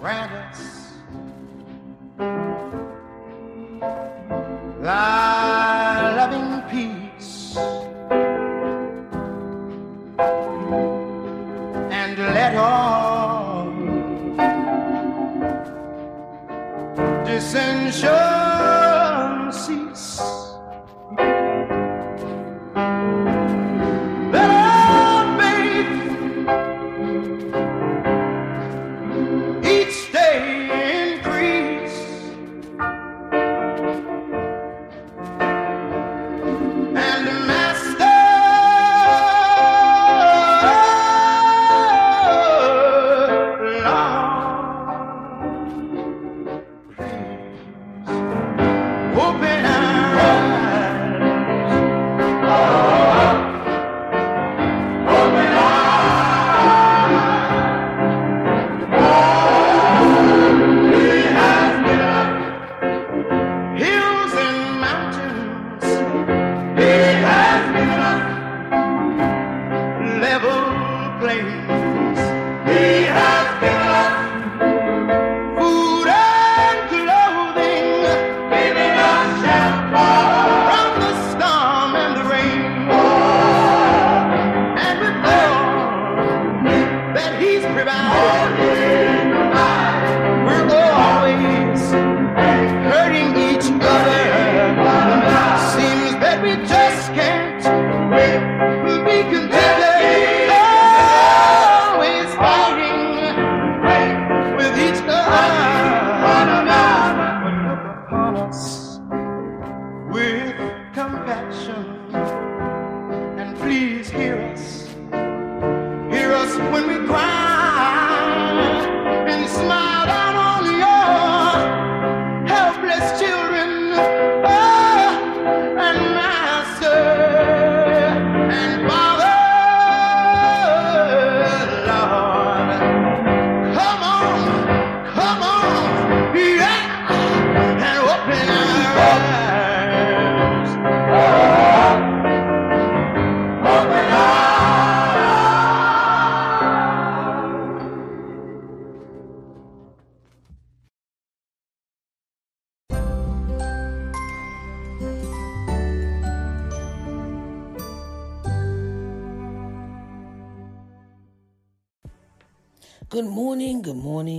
grant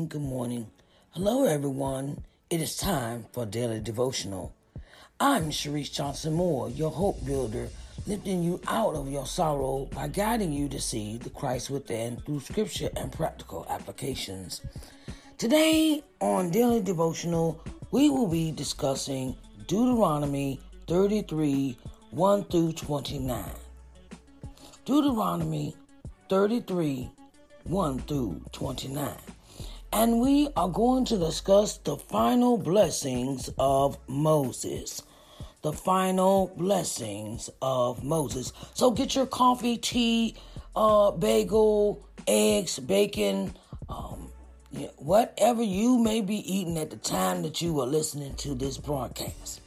good morning. Hello, everyone. It is time for Daily Devotional. I'm Sharice Johnson Moore, your hope builder, lifting you out of your sorrow by guiding you to see the Christ within through scripture and practical applications. Today on Daily Devotional, we will be discussing Deuteronomy 33 1 through 29. Deuteronomy 33 1 through 29. And we are going to discuss the final blessings of Moses. The final blessings of Moses. So get your coffee, tea, uh, bagel, eggs, bacon, um, whatever you may be eating at the time that you are listening to this broadcast.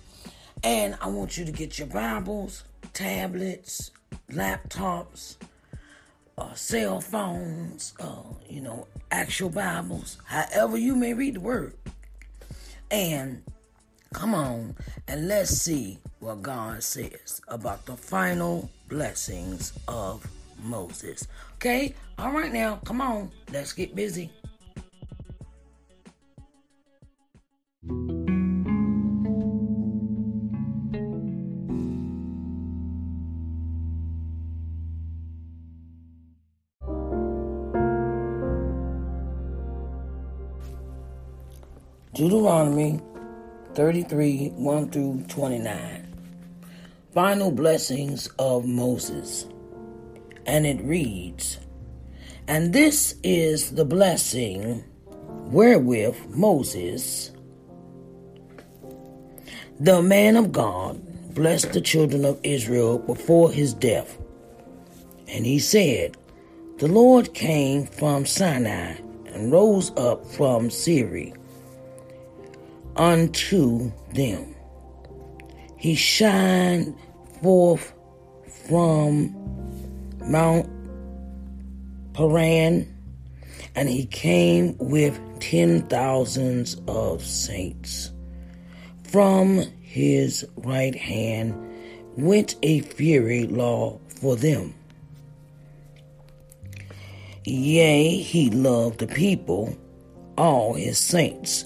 And I want you to get your Bibles, tablets, laptops, uh, cell phones, uh, you know, actual Bibles, however you may read the word. And come on and let's see what God says about the final blessings of Moses. Okay? All right, now, come on, let's get busy. Deuteronomy 33 1 through 29. Final blessings of Moses. And it reads And this is the blessing wherewith Moses, the man of God, blessed the children of Israel before his death. And he said, The Lord came from Sinai and rose up from Seir unto them. He shined forth from Mount Paran, and he came with ten thousands of saints. From his right hand went a fury law for them. Yea, he loved the people, all his saints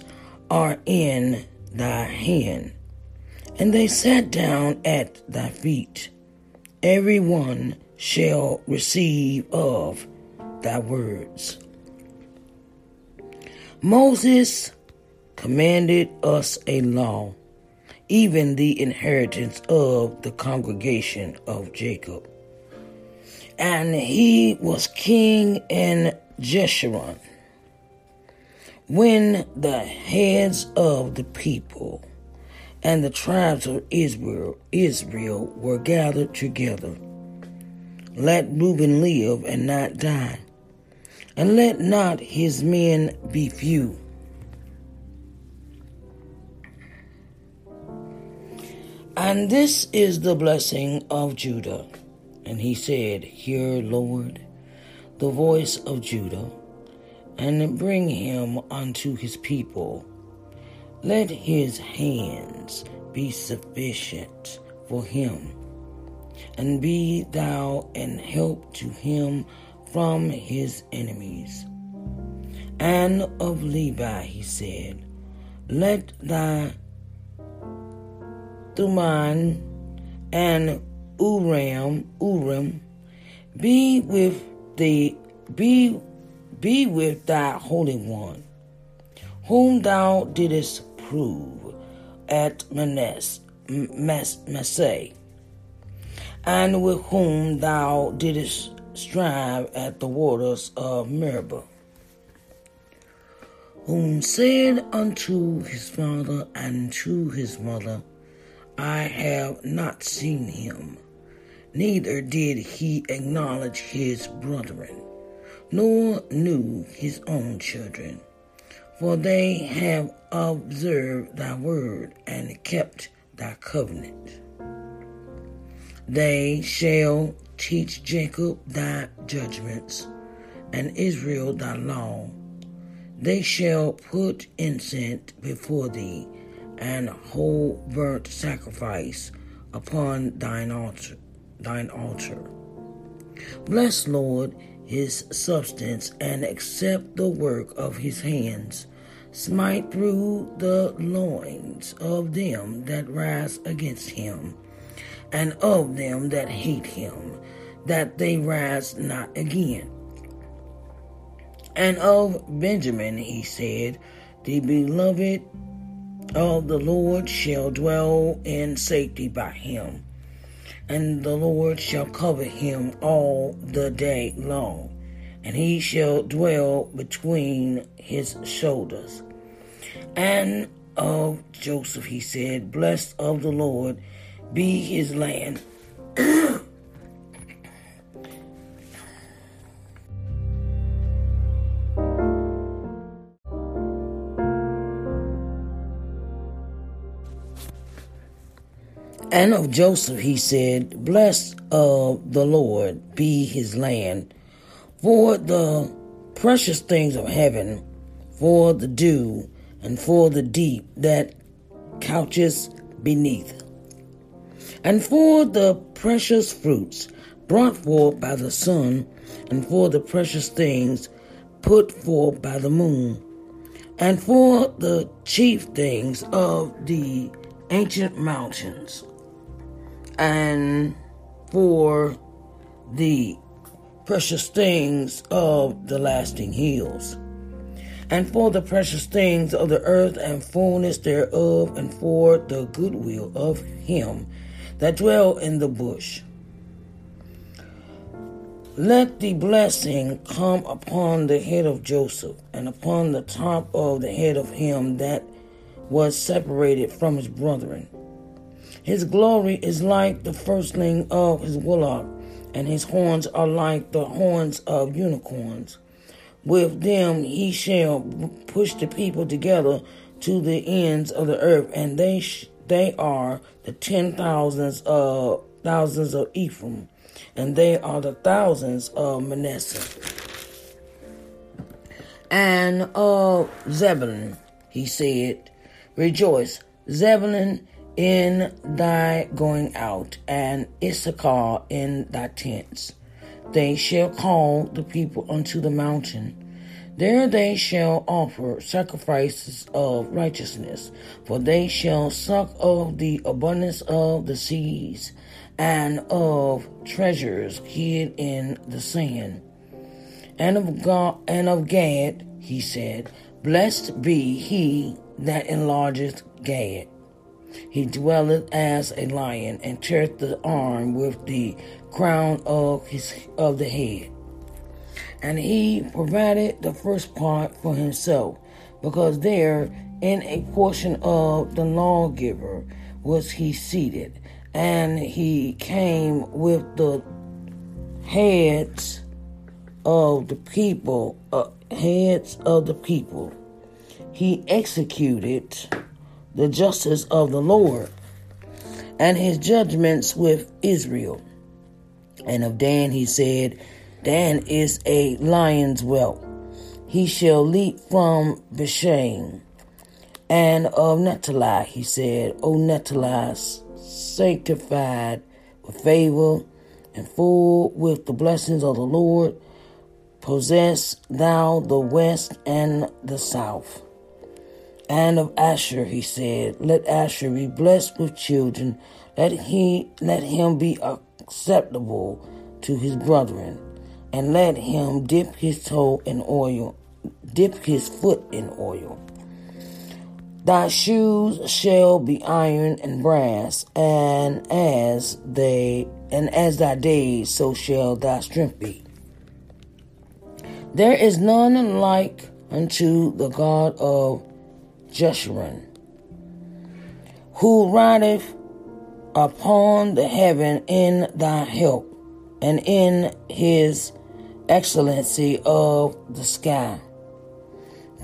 are in thy hand. And they sat down at thy feet. Every one shall receive of thy words. Moses commanded us a law, even the inheritance of the congregation of Jacob. And he was king in Jeshurun. When the heads of the people and the tribes of Israel, Israel were gathered together, let Reuben live and not die, and let not his men be few. And this is the blessing of Judah. And he said, Hear, Lord, the voice of Judah, and bring him unto his people. Let his hands be sufficient for him, and be thou an help to him from his enemies. And of Levi he said, Let thy Thummim and Urim, Urim, be with the be be with thy holy one, whom thou didst prove at Manes, Massah, and with whom thou didst strive at the waters of Meribah, whom said unto his father and to his mother, I have not seen him neither did he acknowledge his brethren, nor knew his own children. For they have observed thy word and kept thy covenant. They shall teach Jacob thy judgments, and Israel thy law. They shall put incense before thee, and whole burnt sacrifice upon thine altar thine altar. Bless, Lord, his substance, and accept the work of his hands. Smite through the loins of them that rise against him, and of them that hate him, that they rise not again. And of Benjamin he said, The beloved of the Lord shall dwell in safety by him and the Lord shall cover him all the day long, and he shall dwell between his shoulders. And of Joseph he said, Blessed of the Lord be his land. And of Joseph he said, Blessed of the Lord be his land, for the precious things of heaven, for the dew, and for the deep that couches beneath, and for the precious fruits brought forth by the sun, and for the precious things put forth by the moon, and for the chief things of the ancient mountains and for the precious things of the lasting hills, and for the precious things of the earth and fullness thereof, and for the goodwill of him that dwell in the bush. let the blessing come upon the head of Joseph and upon the top of the head of him that was separated from his brethren. His glory is like the firstling of his willock, and his horns are like the horns of unicorns. With them he shall push the people together to the ends of the earth, and they sh- they are the ten thousands of thousands of Ephraim, and they are the thousands of Manasseh. And of Zebulun, he said, Rejoice, Zebulun, in thy going out, and Issachar in thy tents. They shall call the people unto the mountain. There they shall offer sacrifices of righteousness, for they shall suck of the abundance of the seas and of treasures hid in the sand. And of God and of Gad, he said, Blessed be he that enlargeth Gad. He dwelleth as a lion, and teareth the arm with the crown of his of the head. And he provided the first part for himself, because there in a portion of the lawgiver was he seated, and he came with the heads of the people, uh, heads of the people. He executed the justice of the Lord and his judgments with Israel. And of Dan he said, Dan is a lion's whelp. He shall leap from Bashan. And of Naphtali he said, O Naphtali, sanctified with favor and full with the blessings of the Lord, possess thou the west and the south and of Asher, he said, Let Asher be blessed with children, let he let him be acceptable to his brethren, and let him dip his toe in oil, dip his foot in oil. Thy shoes shall be iron and brass, and as they and as thy days, so shall thy strength be. There is none like unto the God of Jeshurun, who rideth upon the heaven in thy help, and in his excellency of the sky.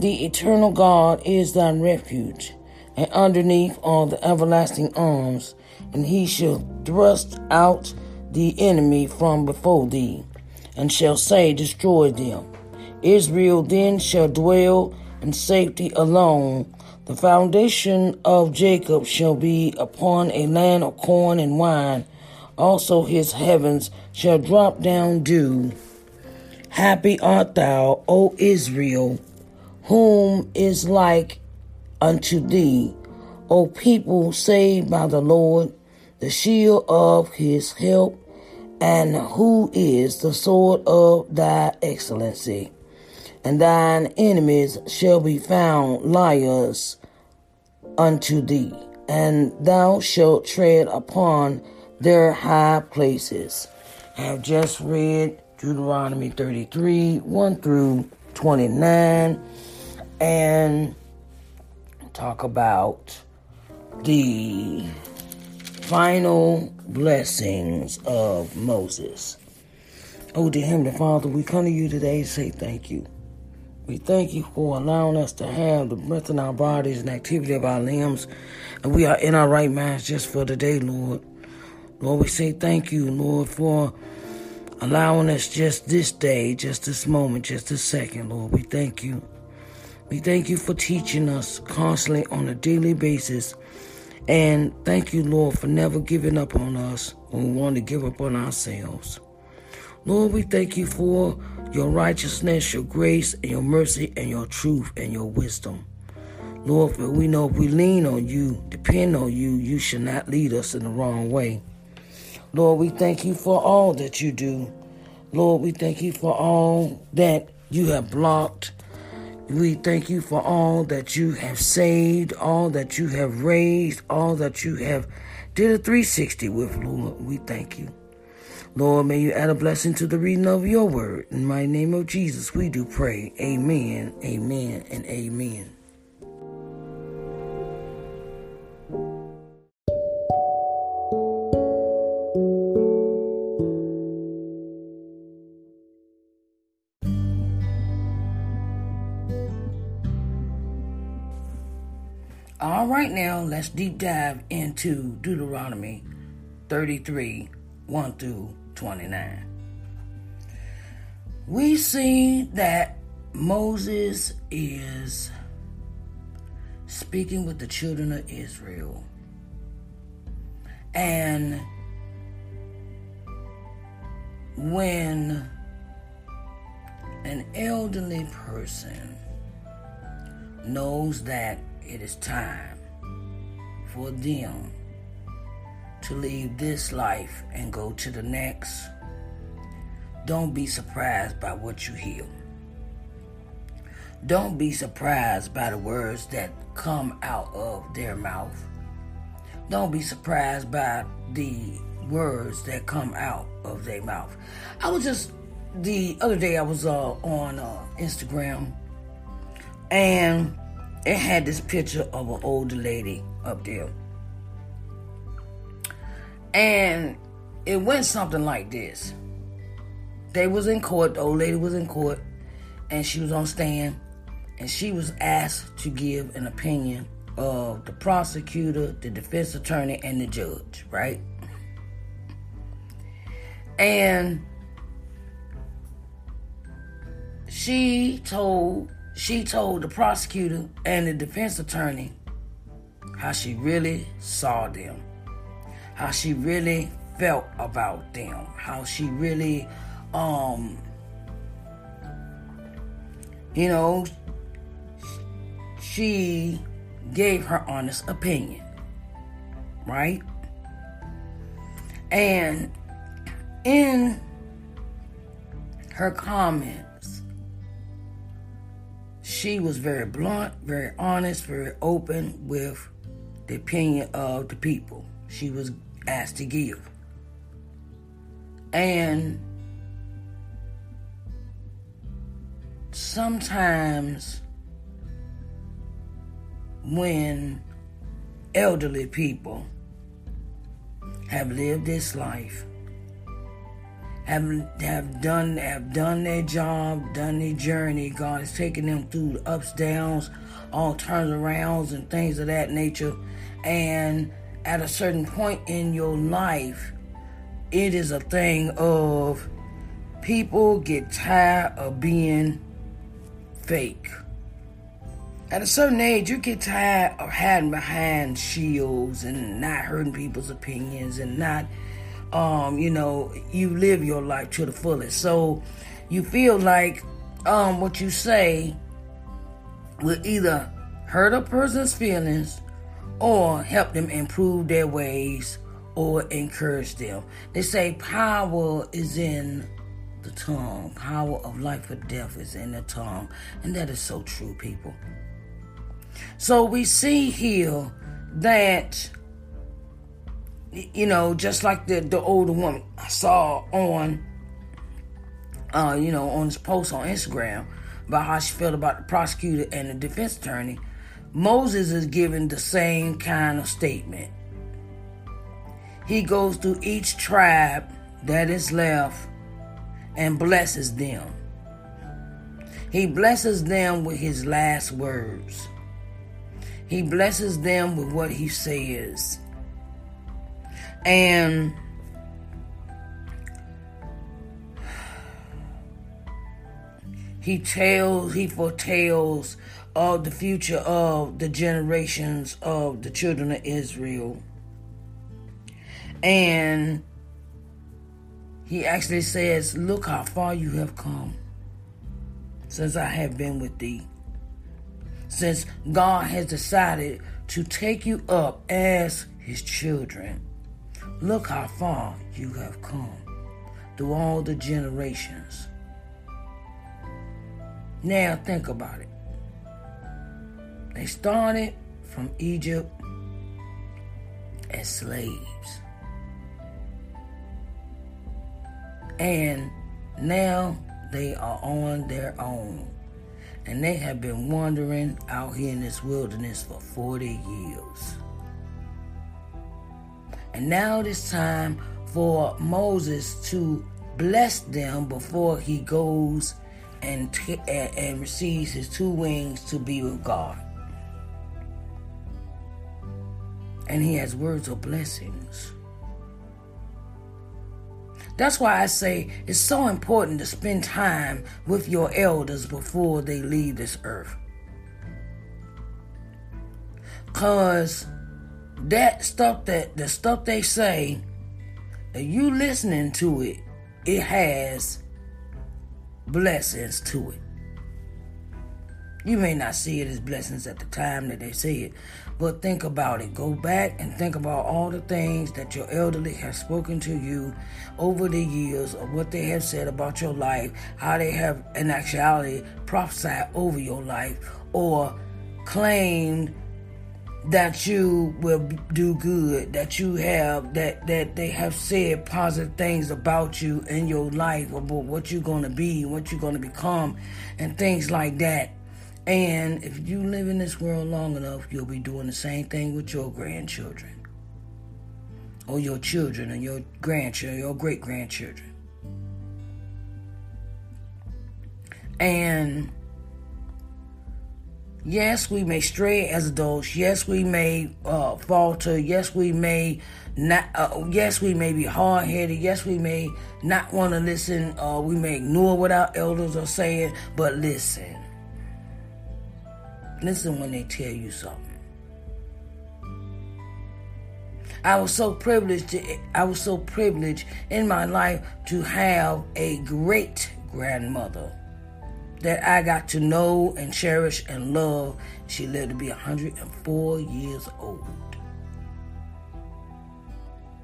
The eternal God is thy refuge, and underneath are the everlasting arms, and he shall thrust out the enemy from before thee, and shall say, Destroy them. Israel then shall dwell in safety alone. The foundation of Jacob shall be upon a land of corn and wine. Also his heavens shall drop down dew. Happy art thou, O Israel, whom is like unto thee, O people saved by the Lord, the shield of his help, and who is the sword of thy excellency and thine enemies shall be found liars unto thee, and thou shalt tread upon their high places. I have just read Deuteronomy 33 1 through 29 and talk about the final blessings of Moses. Oh, dear Heavenly Father, we come to you today to say thank you. We thank you for allowing us to have the breath in our bodies and activity of our limbs. And we are in our right minds just for today, Lord. Lord, we say thank you, Lord, for allowing us just this day, just this moment, just this second, Lord. We thank you. We thank you for teaching us constantly on a daily basis. And thank you, Lord, for never giving up on us when we want to give up on ourselves. Lord, we thank you for your righteousness, your grace, and your mercy, and your truth, and your wisdom. Lord, for we know if we lean on you, depend on you, you shall not lead us in the wrong way. Lord, we thank you for all that you do. Lord, we thank you for all that you have blocked. We thank you for all that you have saved, all that you have raised, all that you have did a 360 with, Lord. We thank you. Lord, may you add a blessing to the reading of your word. In my name of Jesus, we do pray. Amen, amen, and amen. All right, now let's deep dive into Deuteronomy 33 1 through 29. We see that Moses is speaking with the children of Israel. And when an elderly person knows that it is time for them to leave this life and go to the next, don't be surprised by what you hear. Don't be surprised by the words that come out of their mouth. Don't be surprised by the words that come out of their mouth. I was just the other day I was uh, on uh, Instagram and it had this picture of an older lady up there. And it went something like this. They was in court, the old lady was in court, and she was on stand, and she was asked to give an opinion of the prosecutor, the defense attorney, and the judge, right? And she told she told the prosecutor and the defense attorney how she really saw them, how she really felt about them, how she really, um, you know, she gave her honest opinion, right? And in her comments, she was very blunt, very honest, very open with the opinion of the people she was asked to give. And sometimes when elderly people have lived this life have have done have done their job, done their journey. God has taken them through the ups, downs, all turns arounds and things of that nature. And at a certain point in your life, it is a thing of people get tired of being fake. At a certain age, you get tired of hiding behind shields and not hurting people's opinions and not um, you know, you live your life to the fullest. So you feel like um, what you say will either hurt a person's feelings or help them improve their ways or encourage them. They say power is in the tongue. Power of life or death is in the tongue. And that is so true, people. So we see here that you know, just like the the older woman I saw on, uh, you know, on this post on Instagram about how she felt about the prosecutor and the defense attorney. Moses is giving the same kind of statement. He goes through each tribe that is left and blesses them. He blesses them with his last words. He blesses them with what he says. And he tells, he foretells of the future of the generations of the children of Israel. And he actually says, Look how far you have come since I have been with thee. Since God has decided to take you up as his children. Look how far you have come through all the generations. Now think about it. They started from Egypt as slaves. And now they are on their own. And they have been wandering out here in this wilderness for 40 years. And now it is time for Moses to bless them before he goes and, t- and receives his two wings to be with God. And he has words of blessings. That's why I say it's so important to spend time with your elders before they leave this earth. Cause that stuff that the stuff they say, that you listening to it, it has blessings to it. You may not see it as blessings at the time that they say it, but think about it. Go back and think about all the things that your elderly have spoken to you over the years of what they have said about your life, how they have in actuality prophesied over your life or claimed that you will do good, that you have that that they have said positive things about you in your life about what you're going to be, what you're going to become and things like that. And if you live in this world long enough, you'll be doing the same thing with your grandchildren. Or your children and your grandchildren, your great grandchildren. And yes, we may stray as adults. Yes, we may uh, falter. Yes, we may not. Uh, yes, we may be hard headed. Yes, we may not want to listen. Uh, we may ignore what our elders are saying. But listen, Listen when they tell you something. I was so privileged to, I was so privileged in my life to have a great grandmother that I got to know and cherish and love. She lived to be 104 years old.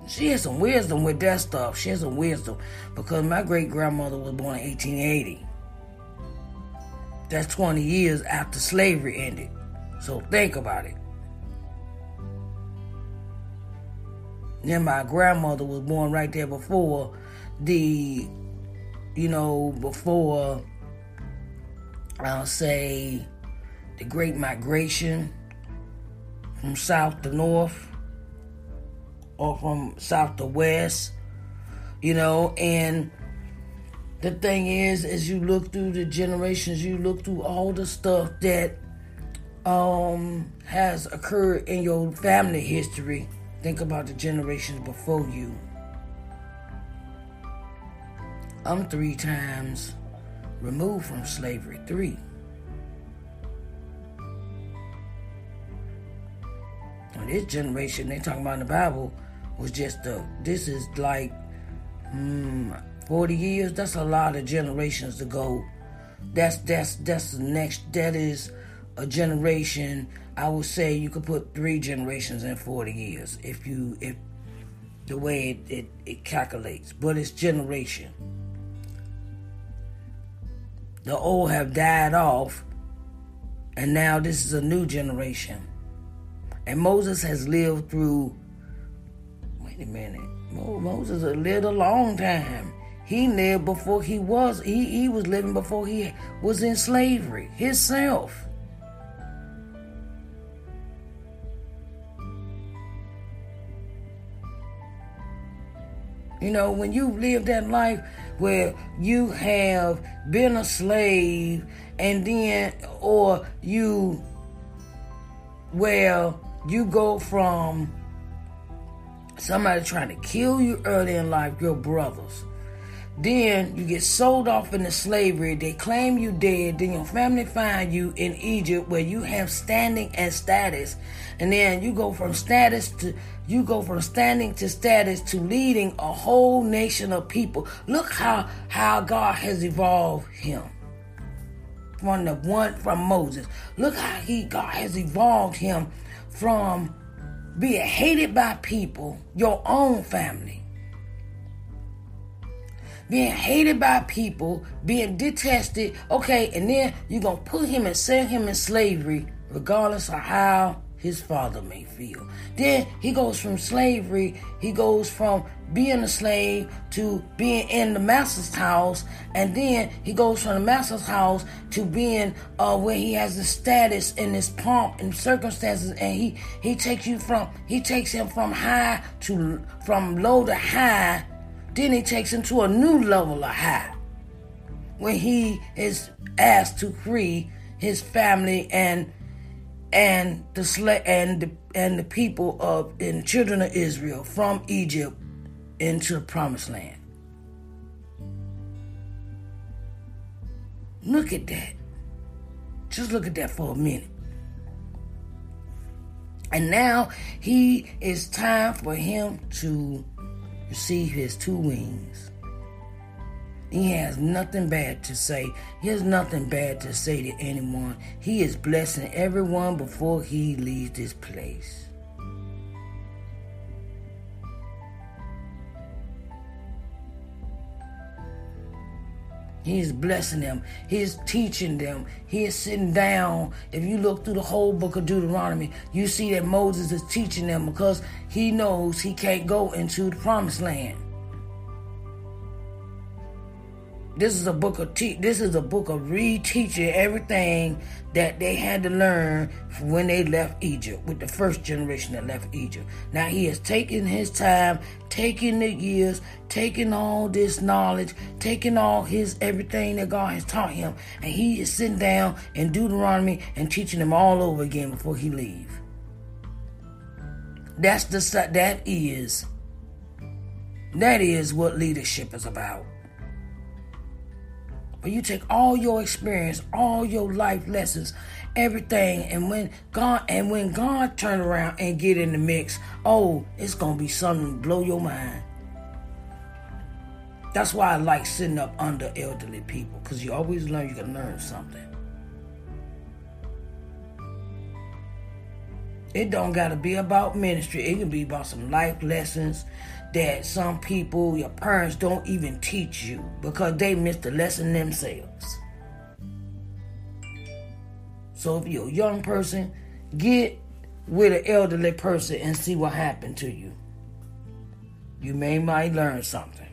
She has some wisdom with that stuff. She has some wisdom because my great grandmother was born in 1880. That's 20 years after slavery ended. So think about it. Then my grandmother was born right there before the, you know, before, I'll say, the Great Migration from south to north or from south to west, you know, and the thing is, as you look through the generations, you look through all the stuff that um, has occurred in your family history. Think about the generations before you. I'm three times removed from slavery. Three. Now, this generation they talking about in the Bible was just the. This is like. Hmm, 40 years, that's a lot of generations to go. That's that's that's the next that is a generation. I would say you could put three generations in 40 years if you if the way it, it, it calculates. But it's generation. The old have died off, and now this is a new generation. And Moses has lived through. Wait a minute. Moses lived a long time. He lived before he was, he, he was living before he was in slavery himself. You know, when you live that life where you have been a slave and then, or you, well, you go from somebody trying to kill you early in life, your brothers, then you get sold off into slavery. They claim you dead. Then your family find you in Egypt where you have standing and status. And then you go from status to you go from standing to status to leading a whole nation of people. Look how how God has evolved him. From the one from Moses. Look how he God has evolved him from being hated by people, your own family being hated by people, being detested. Okay, and then you're going to put him and sell him in slavery, regardless of how his father may feel. Then he goes from slavery, he goes from being a slave to being in the master's house, and then he goes from the master's house to being uh, where he has the status and his pomp and circumstances, and he he takes you from he takes him from high to from low to high, then he takes him to a new level of high, when he is asked to free his family and and the sla- and the, and the people of and children of Israel from Egypt into the promised land. Look at that. Just look at that for a minute. And now he is time for him to receive his two wings. He has nothing bad to say. He has nothing bad to say to anyone. He is blessing everyone before he leaves this place. He's blessing them. He's teaching them. He is sitting down. If you look through the whole book of Deuteronomy, you see that Moses is teaching them because he knows he can't go into the promised land. This is a book of te- this is a book of reteaching everything that they had to learn when they left Egypt with the first generation that left Egypt. Now he has taken his time, taking the years, taking all this knowledge, taking all his everything that God has taught him, and he is sitting down in Deuteronomy and teaching them all over again before he leave. That's the that is that is what leadership is about. But you take all your experience, all your life lessons, everything, and when God and when God turn around and get in the mix, oh, it's gonna be something to blow your mind. That's why I like sitting up under elderly people, because you always learn you can learn something. It don't gotta be about ministry. It can be about some life lessons that some people, your parents, don't even teach you because they missed the lesson themselves. So if you're a young person, get with an elderly person and see what happened to you. You may might learn something.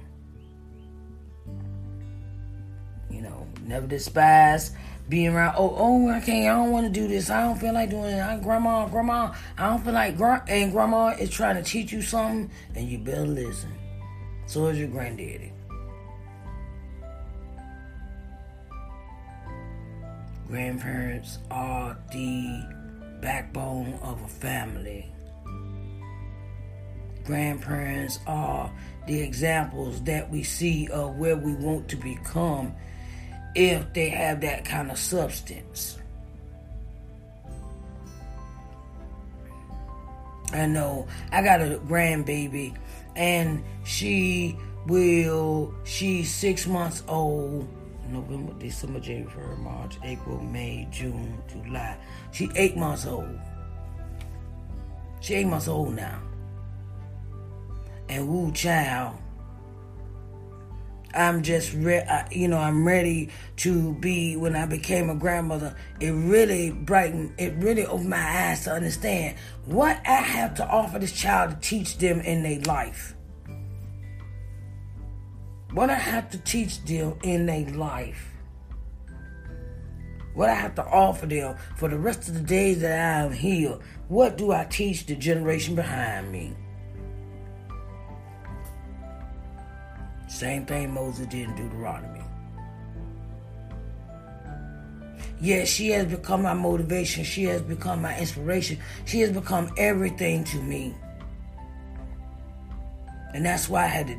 You know, never despise being around. Oh, oh, I can't. I don't want to do this. I don't feel like doing it. I, grandma, grandma, I don't feel like. Gra- and grandma is trying to teach you something, and you better listen. So is your granddaddy. Grandparents are the backbone of a family. Grandparents are the examples that we see of where we want to become if they have that kind of substance. I know I got a grandbaby and she will she's six months old November, December, January, March, April, May, June, July. She eight months old. She eight months old now. And woo child, I'm just, re- I, you know, I'm ready to be. When I became a grandmother, it really brightened. It really opened my eyes to understand what I have to offer this child to teach them in their life. What I have to teach them in their life. What I have to offer them for the rest of the days that I am here. What do I teach the generation behind me? Same thing Moses did in Deuteronomy. Yes, she has become my motivation. She has become my inspiration. She has become everything to me. And that's why I had to,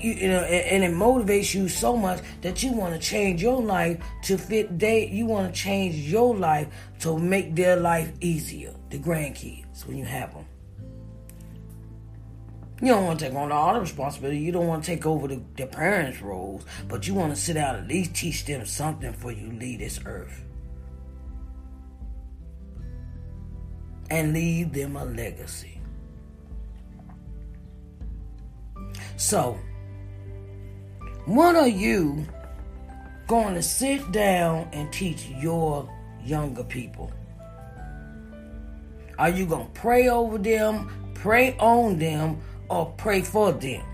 you, know, and, it motivates you so much that you want to change your life to fit they. You want to change your life to make their life easier. The grandkids when you have them. You don't want to take on all the responsibility. You don't want to take over the, the parents' roles, but you want to sit down and at least teach them something for you leave this earth. And leave them a legacy. So, when are you going to sit down and teach your younger people? Are you going to pray over them, pray on them, or pray for them.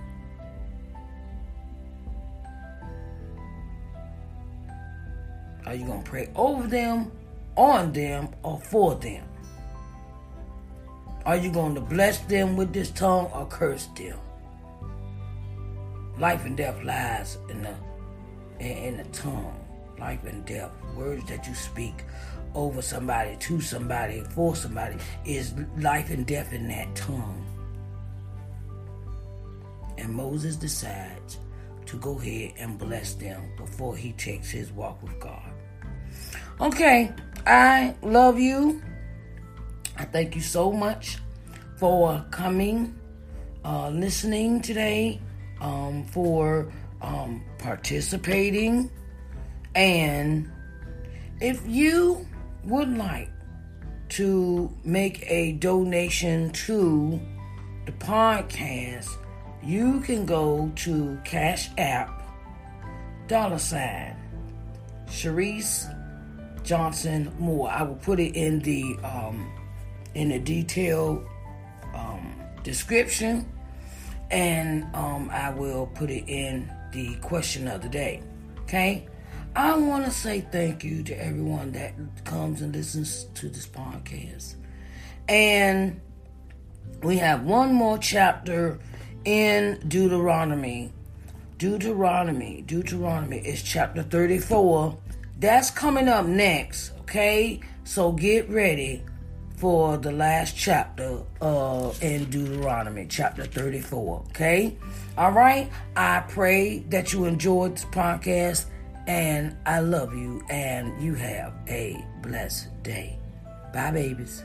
Are you going to pray over them, on them, or for them? Are you going to bless them with this tongue or curse them? Life and death lies in the, in, the tongue. Life and death, words that you speak over somebody, to somebody, for somebody, is life and death in that tongue. And Moses decides to go ahead and bless them before he takes his walk with God. Okay, I love you. I thank you so much for coming, uh, listening today, um, for um, participating. And if you would like to make a donation to the podcast, you can go to Cash App, dollar sign, Sharice Johnson Moore. I will put it in the um, in the detailed um, description, and um, I will put it in the question of the day. Okay. I want to say thank you to everyone that comes and listens to this podcast. And we have one more chapter in Deuteronomy. Deuteronomy, Deuteronomy is chapter 34. That's coming up next, okay? So get ready for the last chapter uh, in Deuteronomy, chapter 34, okay? All right? I pray that you enjoyed this podcast and I love you, and you have a blessed day. Bye, babies.